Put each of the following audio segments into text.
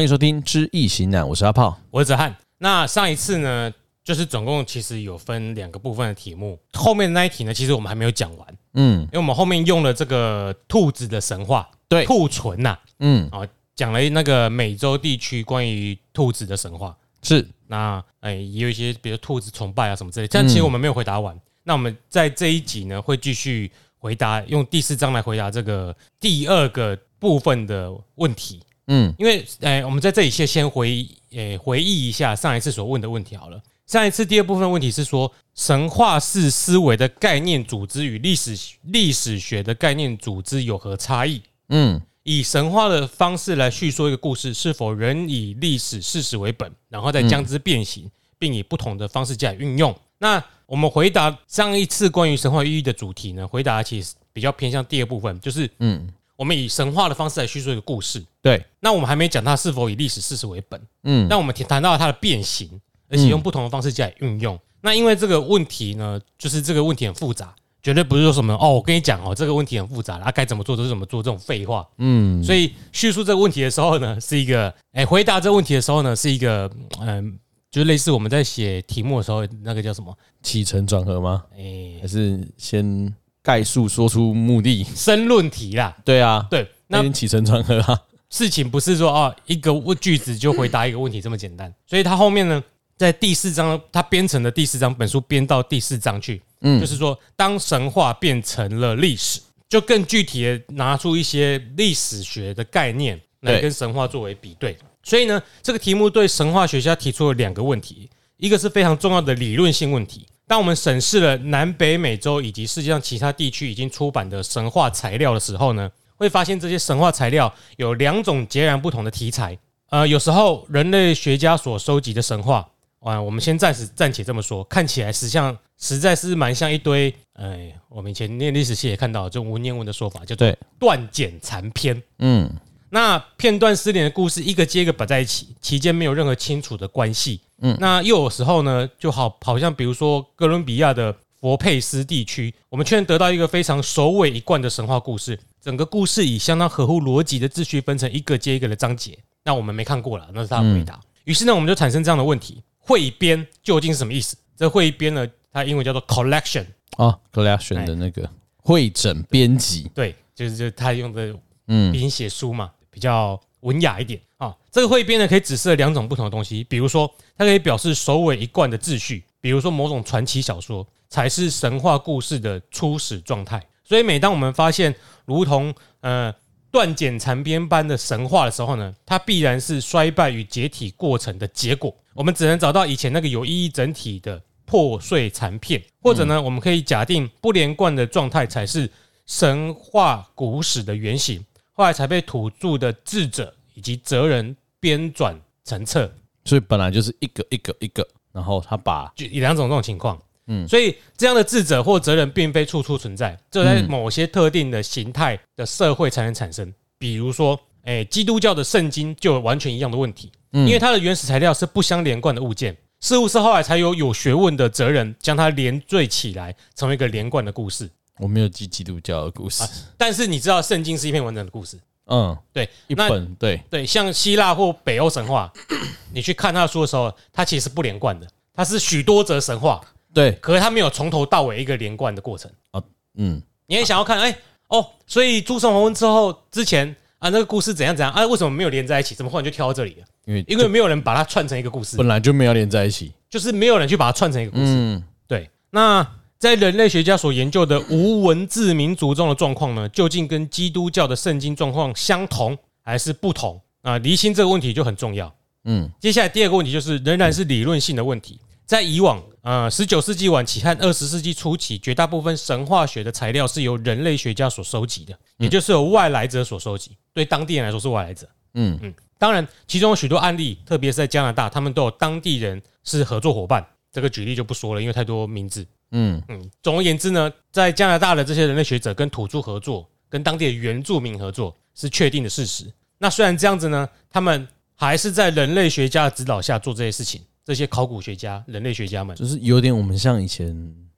欢迎收听《知易行难》，我是阿炮，我是哲翰。那上一次呢，就是总共其实有分两个部分的题目，后面的那一题呢，其实我们还没有讲完。嗯，因为我们后面用了这个兔子的神话，对，兔唇呐，嗯，啊，讲了那个美洲地区关于兔子的神话，是那哎，也有一些比如兔子崇拜啊什么之类，但其实我们没有回答完。那我们在这一集呢，会继续回答，用第四章来回答这个第二个部分的问题。嗯，因为诶，我们在这里先先回诶回忆一下上一次所问的问题好了。上一次第二部分问题是说，神话式思维的概念组织与历史历史学的概念组织有何差异？嗯，以神话的方式来叙说一个故事，是否仍以历史事实为本，然后再将之变形，并以不同的方式加以运用？那我们回答上一次关于神话寓意的主题呢？回答其实比较偏向第二部分，就是嗯，我们以神话的方式来叙述一个故事。对，那我们还没讲它是否以历史事实为本。嗯，那我们谈到了它的变形，而且用不同的方式加以运用。那因为这个问题呢，就是这个问题很复杂，绝对不是说什么哦，我跟你讲哦，这个问题很复杂，啊，该怎么做就是怎么做这种废话。嗯，所以叙述这个问题的时候呢，是一个哎，回答这个问题的时候呢，是一个嗯。就类似我们在写题目的时候，那个叫什么起承转合吗？哎，还是先概述说出目的，申论题啦。对啊，对，那起承转合啊。事情不是说哦，一个句子就回答一个问题这么简单。所以他后面呢，在第四章，他编成的第四章，本书编到第四章去，嗯，就是说，当神话变成了历史，就更具体的拿出一些历史学的概念来跟神话作为比对。所以呢，这个题目对神话学家提出了两个问题，一个是非常重要的理论性问题。当我们审视了南北美洲以及世界上其他地区已经出版的神话材料的时候呢，会发现这些神话材料有两种截然不同的题材。呃，有时候人类学家所收集的神话，啊，我们先暂时暂且这么说，看起来实像实在是蛮像一堆，哎，我们以前念历史系也看到这种文言文的说法，叫做断简残篇。嗯。那片段失联的故事一个接一个摆在一起，期间没有任何清楚的关系。嗯，那又有时候呢，就好好像比如说哥伦比亚的佛佩斯地区，我们却能得到一个非常首尾一贯的神话故事，整个故事以相当合乎逻辑的秩序分成一个接一个的章节。那我们没看过了，那是他的回答。于是呢，我们就产生这样的问题：汇编究竟是什么意思？这汇编呢，它英文叫做 collection 啊，collection 的那个汇整编辑。对，就是就他用的嗯，笔写书嘛。比较文雅一点啊，这个汇编呢可以指示两种不同的东西，比如说它可以表示首尾一贯的秩序，比如说某种传奇小说才是神话故事的初始状态。所以每当我们发现如同呃断简残编般的神话的时候呢，它必然是衰败与解体过程的结果。我们只能找到以前那个有意义整体的破碎残片，或者呢，我们可以假定不连贯的状态才是神话古史的原型。后来才被土著的智者以及哲人编纂成册，所以本来就是一个一个一个，然后他把就两种这种情况，嗯，所以这样的智者或哲人并非处处存在，只有在某些特定的形态的社会才能产生。比如说，诶，基督教的圣经就有完全一样的问题，因为它的原始材料是不相连贯的物件，似乎是后来才有有学问的哲人将它连缀起来，成为一个连贯的故事。我没有记基督教的故事，但是你知道圣经是一篇完整的故事。嗯，对，一本对对，像希腊或北欧神话，你去看他的书的时候，它其实不连贯的，它是许多则神话。对，可是它没有从头到尾一个连贯的过程。啊，嗯，你也想要看？哎，哦，所以诸神黄昏之后之前啊，那个故事怎样怎样啊？为什么没有连在一起？怎么忽然就跳到这里了？因为因为没有人把它串成一个故事，本来就没有连在一起，就是没有人去把它串成一个故事。嗯，对，那。在人类学家所研究的无文字民族中的状况呢，究竟跟基督教的圣经状况相同还是不同啊？离心这个问题就很重要。嗯，接下来第二个问题就是，仍然是理论性的问题。在以往，呃，十九世纪晚期和二十世纪初期，绝大部分神话学的材料是由人类学家所收集的，也就是由外来者所收集。对当地人来说是外来者。嗯嗯，当然，其中有许多案例，特别是在加拿大，他们都有当地人是合作伙伴。这个举例就不说了，因为太多名字。嗯嗯，总而言之呢，在加拿大的这些人类学者跟土著合作，跟当地的原住民合作是确定的事实。那虽然这样子呢，他们还是在人类学家的指导下做这些事情。这些考古学家、人类学家们，就是有点我们像以前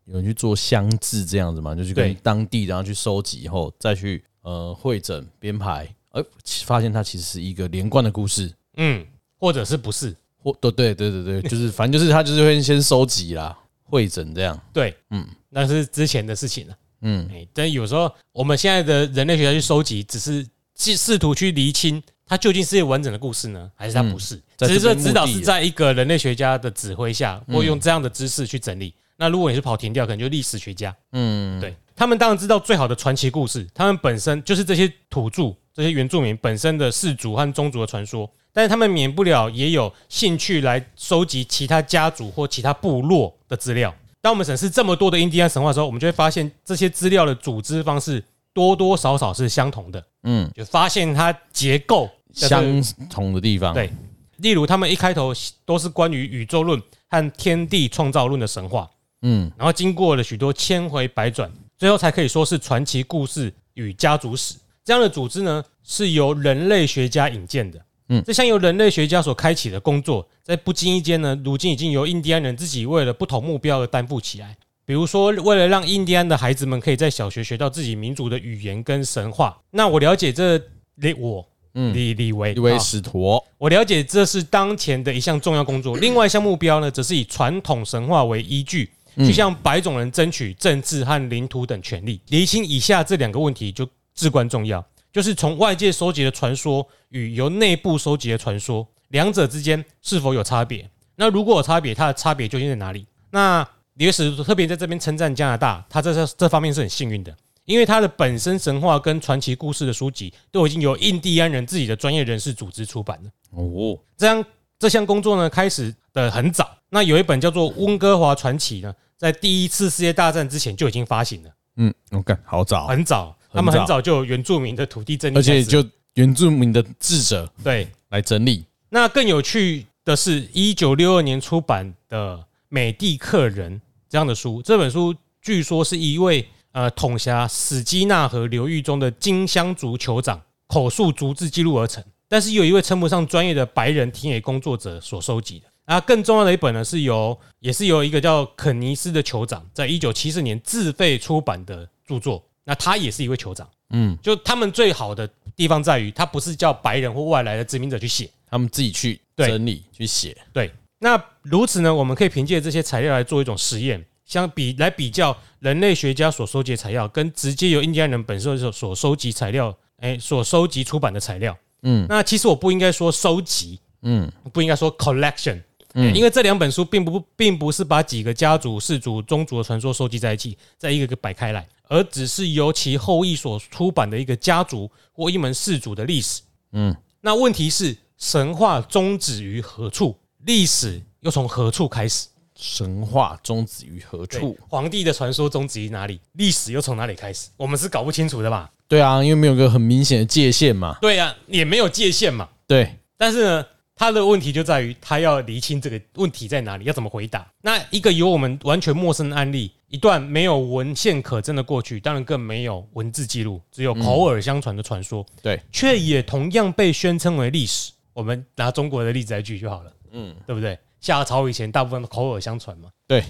有人去做乡志这样子嘛，就去跟当地然后去收集以后，再去呃会诊编排，而发现它其实是一个连贯的故事。嗯，或者是不是？或对对对对对，就是反正就是他就是会先收集啦，会诊这样。对，嗯，那是之前的事情了。嗯，但有时候我们现在的人类学家去收集，只是试试图去厘清它究竟是一个完整的故事呢，还是它不是？只是这指导是在一个人类学家的指挥下，或用这样的知识去整理。那如果你是跑田调，可能就历史学家。嗯，对，他们当然知道最好的传奇故事，他们本身就是这些土著、这些原住民本身的氏族和宗族的传说，但是他们免不了也有兴趣来收集其他家族或其他部落的资料。当我们审视这么多的印第安神话的时候，我们就会发现这些资料的组织方式多多少少是相同的。嗯，就发现它结构相同的地方。对，例如他们一开头都是关于宇宙论和天地创造论的神话。嗯，然后经过了许多千回百转，最后才可以说是传奇故事与家族史这样的组织呢，是由人类学家引荐的。嗯，这项由人类学家所开启的工作，在不经意间呢，如今已经由印第安人自己为了不同目标而担负起来。比如说，为了让印第安的孩子们可以在小学学到自己民族的语言跟神话。那我了解这李我，嗯，李李维李维史陀，我了解这是当前的一项重要工作。另外一项目标呢，则是以传统神话为依据，去向白种人争取政治和领土等权利。厘清以下这两个问题就至关重要。就是从外界收集的传说与由内部收集的传说，两者之间是否有差别？那如果有差别，它的差别究竟在哪里？那李维史特别在这边称赞加拿大，他这这这方面是很幸运的，因为他的本身神话跟传奇故事的书籍都已经由印第安人自己的专业人士组织出版了。哦，这样这项工作呢，开始的很早。那有一本叫做《温哥华传奇》呢，在第一次世界大战之前就已经发行了。嗯，OK，好早，很早。他们很早就有原住民的土地整理，而且就原住民的智者对来整理。那更有趣的是，一九六二年出版的《美地克人》这样的书，这本书据说是一位呃统辖史基纳河流域中的金乡族酋长口述逐字记录而成，但是有一位称不上专业的白人田野工作者所收集的。啊，更重要的一本呢，是由也是由一个叫肯尼斯的酋长在一九七四年自费出版的著作。那他也是一位酋长，嗯，就他们最好的地方在于，他不是叫白人或外来的殖民者去写，他们自己去整理去写。对，那如此呢，我们可以凭借这些材料来做一种实验，相比来比较人类学家所收集的材料，跟直接由印第安人本身所所收集材料，哎，所收集出版的材料，嗯，那其实我不应该说收集，嗯，不应该说 collection。嗯，因为这两本书并不并不是把几个家族、氏族、宗族的传说收集在一起，再一个个摆开来，而只是由其后裔所出版的一个家族或一门氏族的历史。嗯，那问题是神话终止于何处？历史又从何处开始？神话终止于何处？皇帝的传说终止于哪里？历史又从哪里开始？我们是搞不清楚的吧？对啊，因为没有个很明显的界限嘛。对啊，也没有界限嘛。对，但是呢？他的问题就在于，他要厘清这个问题在哪里，要怎么回答。那一个由我们完全陌生的案例，一段没有文献可证的过去，当然更没有文字记录，只有口耳相传的传说。对，却也同样被宣称为历史。我们拿中国的例子来举就好了，嗯，对不对？夏朝以前，大部分都口耳相传嘛。对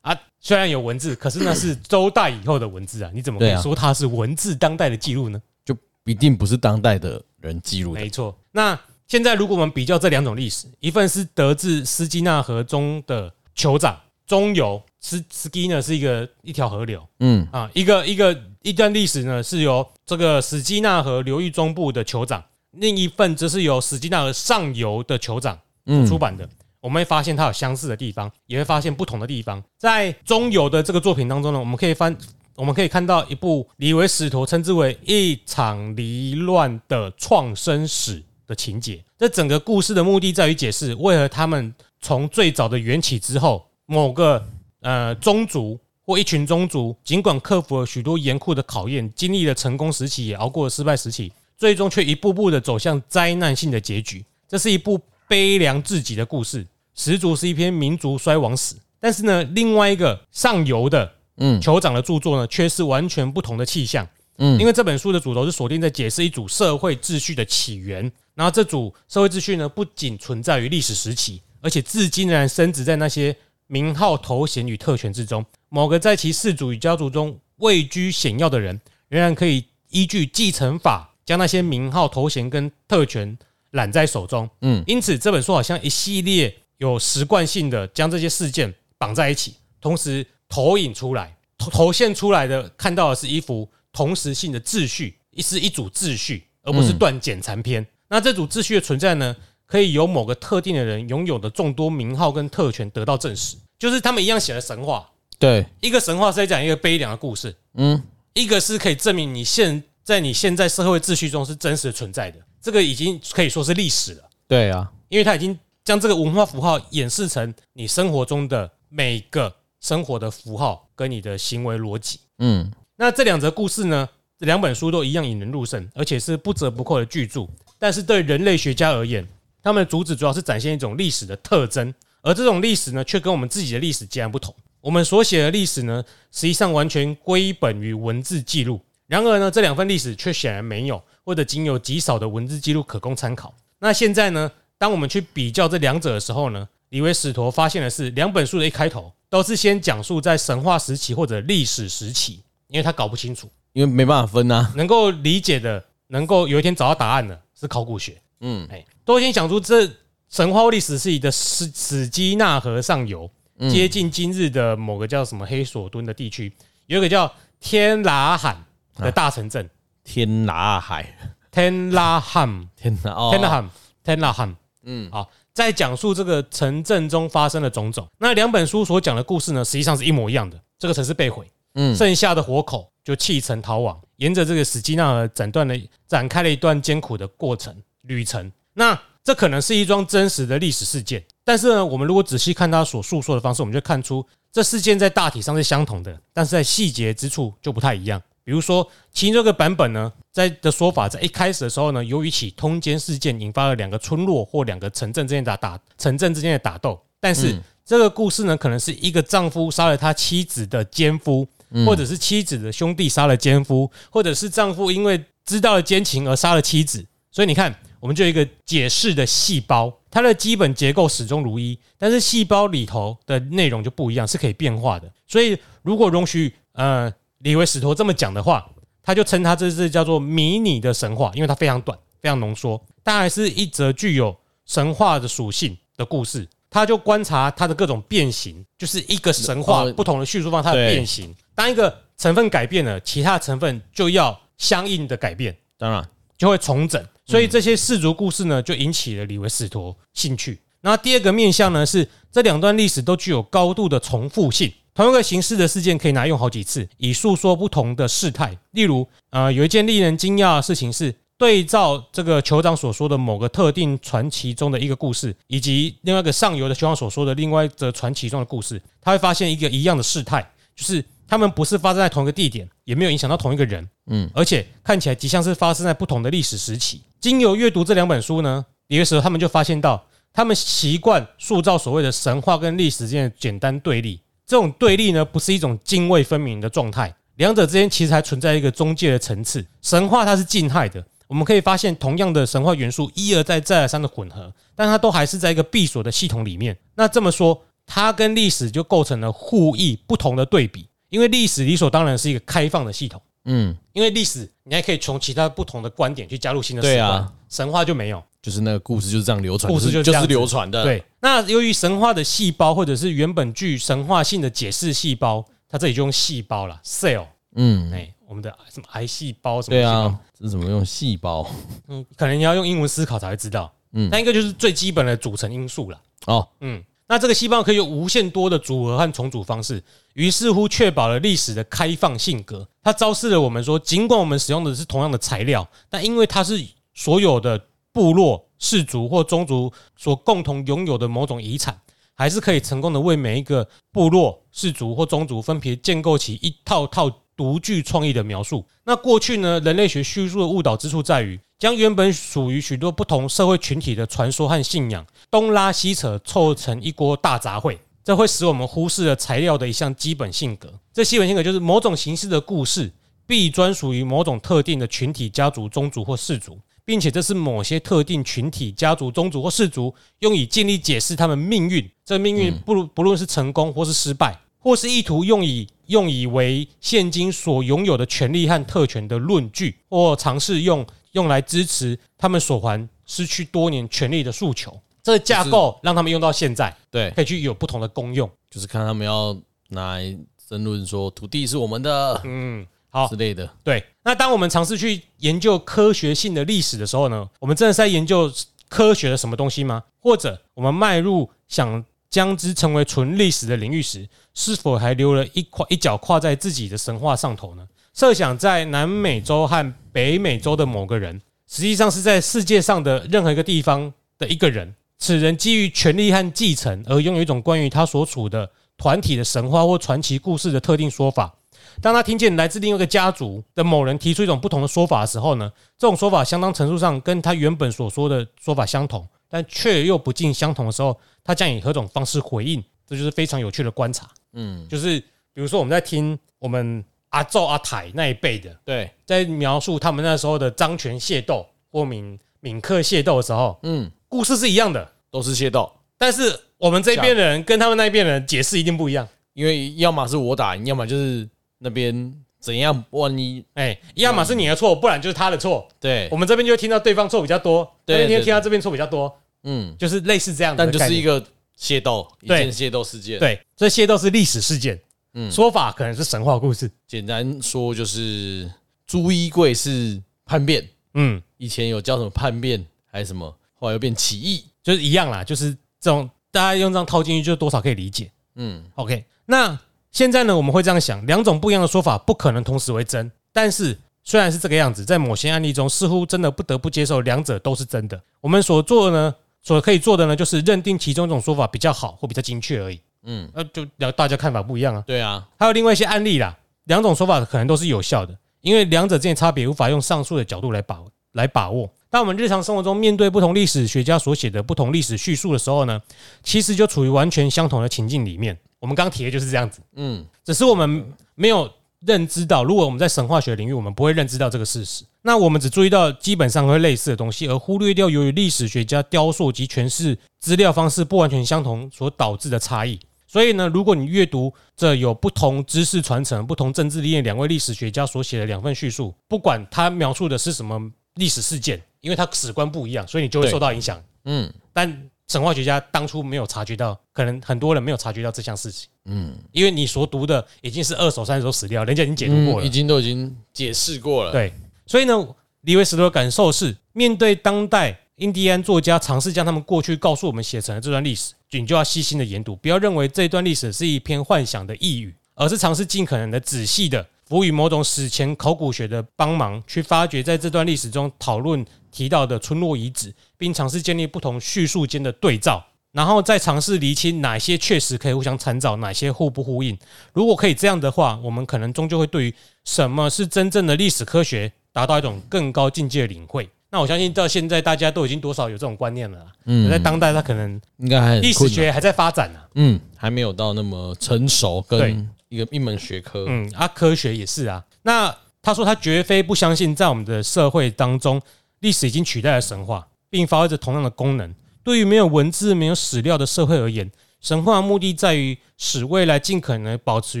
啊，虽然有文字，可是那是周代以后的文字啊，你怎么可以说它是文字当代的记录呢？就一定不是当代的人记录的。没错，那。现在，如果我们比较这两种历史，一份是得自斯基纳河中的酋长中游，斯斯基呢是一个一条河流，嗯啊，一个一个一段历史呢是由这个斯基纳河流域中部的酋长，另一份则是由斯基纳河上游的酋长出版的。我们会发现它有相似的地方，也会发现不同的地方。在中游的这个作品当中呢，我们可以翻，我们可以看到一部李维史陀称之为一场离乱的创生史的情节，这整个故事的目的在于解释为何他们从最早的缘起之后，某个呃宗族或一群宗族，尽管克服了许多严酷的考验，经历了成功时期，也熬过了失败时期，最终却一步步的走向灾难性的结局。这是一部悲凉至极的故事，十足是一篇民族衰亡史。但是呢，另外一个上游的嗯酋长的著作呢，却是完全不同的气象。嗯，因为这本书的主轴是锁定在解释一组社会秩序的起源。然后这组社会秩序呢，不仅存在于历史时期，而且至今仍然深植在那些名号、头衔与特权之中。某个在其氏族与家族中位居显要的人，仍然可以依据继承法，将那些名号、头衔跟特权，揽在手中。嗯，因此这本书好像一系列有习惯性的将这些事件绑在一起，同时投影出来、投投现出来的看到的是一幅同时性的秩序，一是一组秩序，而不是断简残篇。那这组秩序的存在呢，可以由某个特定的人拥有的众多名号跟特权得到证实，就是他们一样写了神话。对，一个神话是在讲一个悲凉的故事，嗯，一个是可以证明你现在你现在社会秩序中是真实的存在的，这个已经可以说是历史了。对啊，因为它已经将这个文化符号演示成你生活中的每个生活的符号跟你的行为逻辑。嗯，那这两则故事呢，这两本书都一样引人入胜，而且是不折不扣的巨著。但是对人类学家而言，他们的主旨主要是展现一种历史的特征，而这种历史呢，却跟我们自己的历史截然不同。我们所写的历史呢，实际上完全归本于文字记录。然而呢，这两份历史却显然没有，或者仅有极少的文字记录可供参考。那现在呢，当我们去比较这两者的时候呢，李维史陀发现的是，两本书的一开头都是先讲述在神话时期或者历史时期，因为他搞不清楚，因为没办法分呐、啊。能够理解的，能够有一天找到答案的，是考古学。嗯，哎，都先讲出这神话历史是以的史史基纳河上游。接近今日的某个叫什么黑索敦的地区，有一个叫天拉罕的大城镇。天拉海，天拉罕，天拉，天拉罕，天拉罕。嗯，好，在讲述这个城镇中发生的种种。那两本书所讲的故事呢，实际上是一模一样的。这个城市被毁，嗯，剩下的活口就弃城逃亡，沿着这个史基纳河斩断了，展开了一段艰苦的过程旅程。那这可能是一桩真实的历史事件。但是呢，我们如果仔细看他所述说的方式，我们就看出这事件在大体上是相同的，但是在细节之处就不太一样。比如说，其中一个版本呢，在的说法，在一开始的时候呢，由于起通奸事件引发了两个村落或两个城镇之间打打城镇之间的打斗。但是这个故事呢，可能是一个丈夫杀了他妻子的奸夫，或者是妻子的兄弟杀了奸夫，或者是丈夫因为知道了奸情而杀了妻子。所以你看。我们就有一个解释的细胞，它的基本结构始终如一，但是细胞里头的内容就不一样，是可以变化的。所以，如果容许呃李维史陀这么讲的话，他就称他这是叫做迷你的神话，因为它非常短，非常浓缩，但还是一则具有神话的属性的故事。他就观察它的各种变形，就是一个神话不同的叙述方它的变形。当一个成分改变了，其他成分就要相应的改变，当然就会重整。所以这些氏族故事呢，就引起了李维史陀兴趣。那第二个面向呢，是这两段历史都具有高度的重复性，同一个形式的事件可以拿用好几次，以诉说不同的事态。例如，呃，有一件令人惊讶的事情是，对照这个酋长所说的某个特定传奇中的一个故事，以及另外一个上游的酋长所说的另外一则传奇中的故事，他会发现一个一样的事态，就是。他们不是发生在同一个地点，也没有影响到同一个人，嗯，而且看起来极像是发生在不同的历史时期。经由阅读这两本书呢，有的时候他们就发现到，他们习惯塑造所谓的神话跟历史之间的简单对立。这种对立呢，不是一种泾渭分明的状态，两者之间其实还存在一个中介的层次。神话它是静态的，我们可以发现同样的神话元素一而再再而三的混合，但它都还是在一个闭锁的系统里面。那这么说，它跟历史就构成了互异不同的对比。因为历史理所当然是一个开放的系统，嗯，因为历史你还可以从其他不同的观点去加入新的史观，神话就没有，就是那个故事就是这样流传，故事就是流传的。对，那由于神话的细胞或者是原本具神话性的解释细胞，它这里就用细胞了，cell，嗯，哎，我们的什么癌细胞什么？对啊，这怎么用细胞？嗯，可能你要用英文思考才会知道，嗯，那应该就是最基本的组成因素了。哦，嗯。那这个细胞可以有无限多的组合和重组方式，于是乎确保了历史的开放性格。它昭示了我们说，尽管我们使用的是同样的材料，但因为它是所有的部落、氏族或宗族所共同拥有的某种遗产，还是可以成功的为每一个部落、氏族或宗族分别建构起一套套独具创意的描述。那过去呢，人类学叙述的误导之处在于。将原本属于许多不同社会群体的传说和信仰东拉西扯，凑成一锅大杂烩，这会使我们忽视了材料的一项基本性格。这基本性格就是某种形式的故事必专属于某种特定的群体、家族、宗族或氏族，并且这是某些特定群体、家族、宗族或氏族用以尽力解释他们命运。这命运不不论是成功或是失败，或是意图用以用以为现今所拥有的权利和特权的论据，或尝试用。用来支持他们所还失去多年权力的诉求。这个架构让他们用到现在，对，可以去有不同的功用，就是看他们要拿来争论说土地是我们的，嗯，好之类的。对，那当我们尝试去研究科学性的历史的时候呢，我们真的是在研究科学的什么东西吗？或者我们迈入想将之成为纯历史的领域时，是否还留了一块一脚跨在自己的神话上头呢？设想在南美洲和北美洲的某个人，实际上是在世界上的任何一个地方的一个人。此人基于权力和继承而拥有一种关于他所处的团体的神话或传奇故事的特定说法。当他听见来自另一个家族的某人提出一种不同的说法的时候呢，这种说法相当程度上跟他原本所说的说法相同，但却又不尽相同的时候，他将以何种方式回应？这就是非常有趣的观察。嗯，就是比如说我们在听我们阿祖阿台那一辈的，对，在描述他们那时候的张权械斗或闽闽客械斗的时候，嗯。故事是一样的，都是械斗，但是我们这边的人跟他们那边的人解释一定不一样，因为要么是我打赢，要么就是那边怎样，万一哎，要么是你的错，不然就是他的错。对，我们这边就会听到对方错比较多，那边听到这边错比较多，嗯，就是类似这样的，但就是一个械斗，一件械斗事件。对，这械斗是历史事件，嗯，说法可能是神话故事。简单说就是朱一贵是叛变，嗯，以前有叫什么叛变还是什么？后来又变起义，就是一样啦，就是这种大家用这样套进去，就多少可以理解。嗯，OK。那现在呢，我们会这样想，两种不一样的说法不可能同时为真。但是虽然是这个样子，在某些案例中，似乎真的不得不接受两者都是真的。我们所做的呢，所可以做的呢，就是认定其中一种说法比较好或比较精确而已。嗯，那就聊大家看法不一样啊。对啊，还有另外一些案例啦，两种说法可能都是有效的，因为两者之间差别无法用上述的角度来把来把握。当我们日常生活中面对不同历史学家所写的不同历史叙述的时候呢，其实就处于完全相同的情境里面。我们刚提的就是这样子，嗯，只是我们没有认知到，如果我们在神话学领域，我们不会认知到这个事实。那我们只注意到基本上会类似的东西，而忽略掉由于历史学家雕塑及诠释资料方式不完全相同所导致的差异。所以呢，如果你阅读这有不同知识传承、不同政治理念两位历史学家所写的两份叙述，不管他描述的是什么历史事件。因为他史观不一样，所以你就会受到影响。嗯，但神话学家当初没有察觉到，可能很多人没有察觉到这项事情。嗯，因为你所读的已经是二手、三手史料，人家已经解读过了，已经都已经解释过了。对，所以呢，李维史多的感受是，面对当代印第安作家尝试将他们过去告诉我们写成的这段历史，你就要细心的研读，不要认为这段历史是一篇幻想的呓语，而是尝试尽可能的仔细的。赋予某种史前考古学的帮忙，去发掘在这段历史中讨论提到的村落遗址，并尝试建立不同叙述间的对照，然后再尝试厘清哪些确实可以互相参照，哪些互不呼应。如果可以这样的话，我们可能终究会对于什么是真正的历史科学达到一种更高境界的领会。那我相信到现在大家都已经多少有这种观念了。嗯，在当代他可能应该还历史学还在发展呢。嗯，还没有到那么成熟。跟一个一门学科，嗯啊，科学也是啊。那他说他绝非不相信，在我们的社会当中，历史已经取代了神话，并发挥着同样的功能。对于没有文字、没有史料的社会而言，神话的目的在于使未来尽可能保持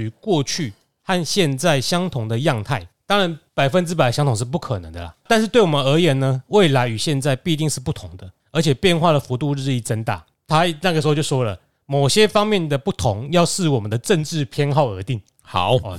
与过去和现在相同的样态。当然，百分之百相同是不可能的啦。但是对我们而言呢，未来与现在必定是不同的，而且变化的幅度日益增大。他那个时候就说了。某些方面的不同，要视我们的政治偏好而定。好，哦，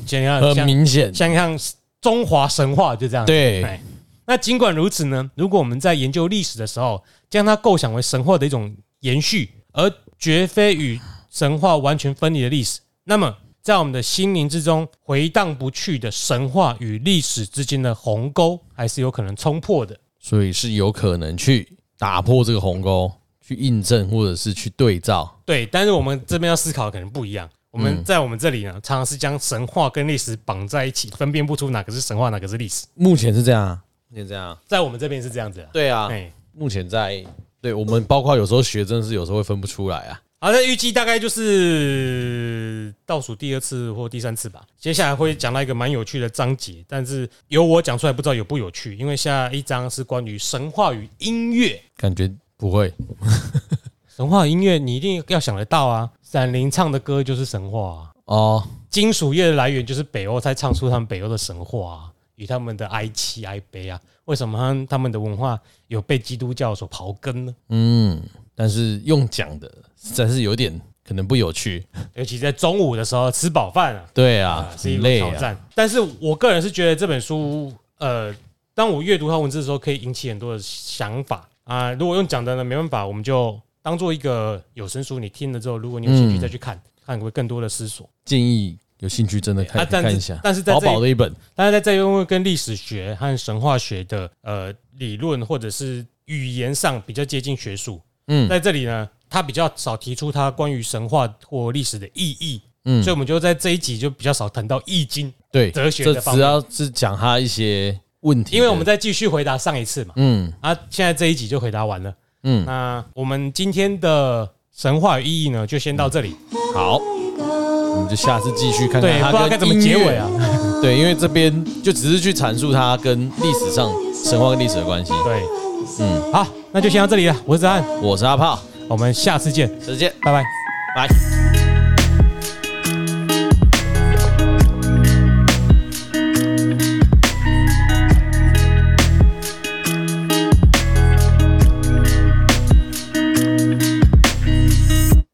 很明显，像像中华神话就这样。对，那尽管如此呢，如果我们在研究历史的时候，将它构想为神话的一种延续，而绝非与神话完全分离的历史，那么在我们的心灵之中回荡不去的神话与历史之间的鸿沟，还是有可能冲破的。所以是有可能去打破这个鸿沟。去印证或者是去对照，对，但是我们这边要思考的可能不一样。我们在我们这里呢，常常是将神话跟历史绑在一起，分辨不出哪个是神话，哪个是历史。目前是这样，目前这样，在我们这边是这样子。对啊，目前在，对我们包括有时候学真是有时候会分不出来啊。好的，预计大概就是倒数第二次或第三次吧。接下来会讲到一个蛮有趣的章节，但是由我讲出来不知道有不有趣，因为下一章是关于神话与音乐，感觉。不会，神话音乐你一定要想得到啊！闪灵唱的歌就是神话啊！哦，金属乐的来源就是北欧才唱出他们北欧的神话啊，与他们的哀戚哀悲啊？为什么他他们的文化有被基督教所刨根呢？嗯，但是用讲的实在是有点可能不有趣，尤其在中午的时候吃饱饭啊，对啊，是一个挑战。但是我个人是觉得这本书，呃，当我阅读它文字的时候，可以引起很多的想法啊。如果用讲的呢，没办法，我们就当做一个有声书，你听了之后，如果你有兴趣再去看，看会更多的思索。建议。有兴趣真的看看一下，但是在薄薄的一本，但是在这因为跟历史学和神话学的呃理论或者是语言上比较接近学术，嗯，在这里呢，他比较少提出他关于神话或历史的意义，嗯，所以我们就在这一集就比较少谈到易经，对，哲学的方面，只要是讲他一些问题，因为我们在继续回答上一次嘛，嗯，啊，现在这一集就回答完了，嗯，那我们今天的神话与意义呢，就先到这里，好。我们就下次继续看看他跟怎么结尾啊？对，因为这边就只是去阐述他跟历史上神话跟历史的关系。对，嗯，好，那就先到这里了。我是子涵，我是阿炮，我们下次见，再见，拜拜，拜。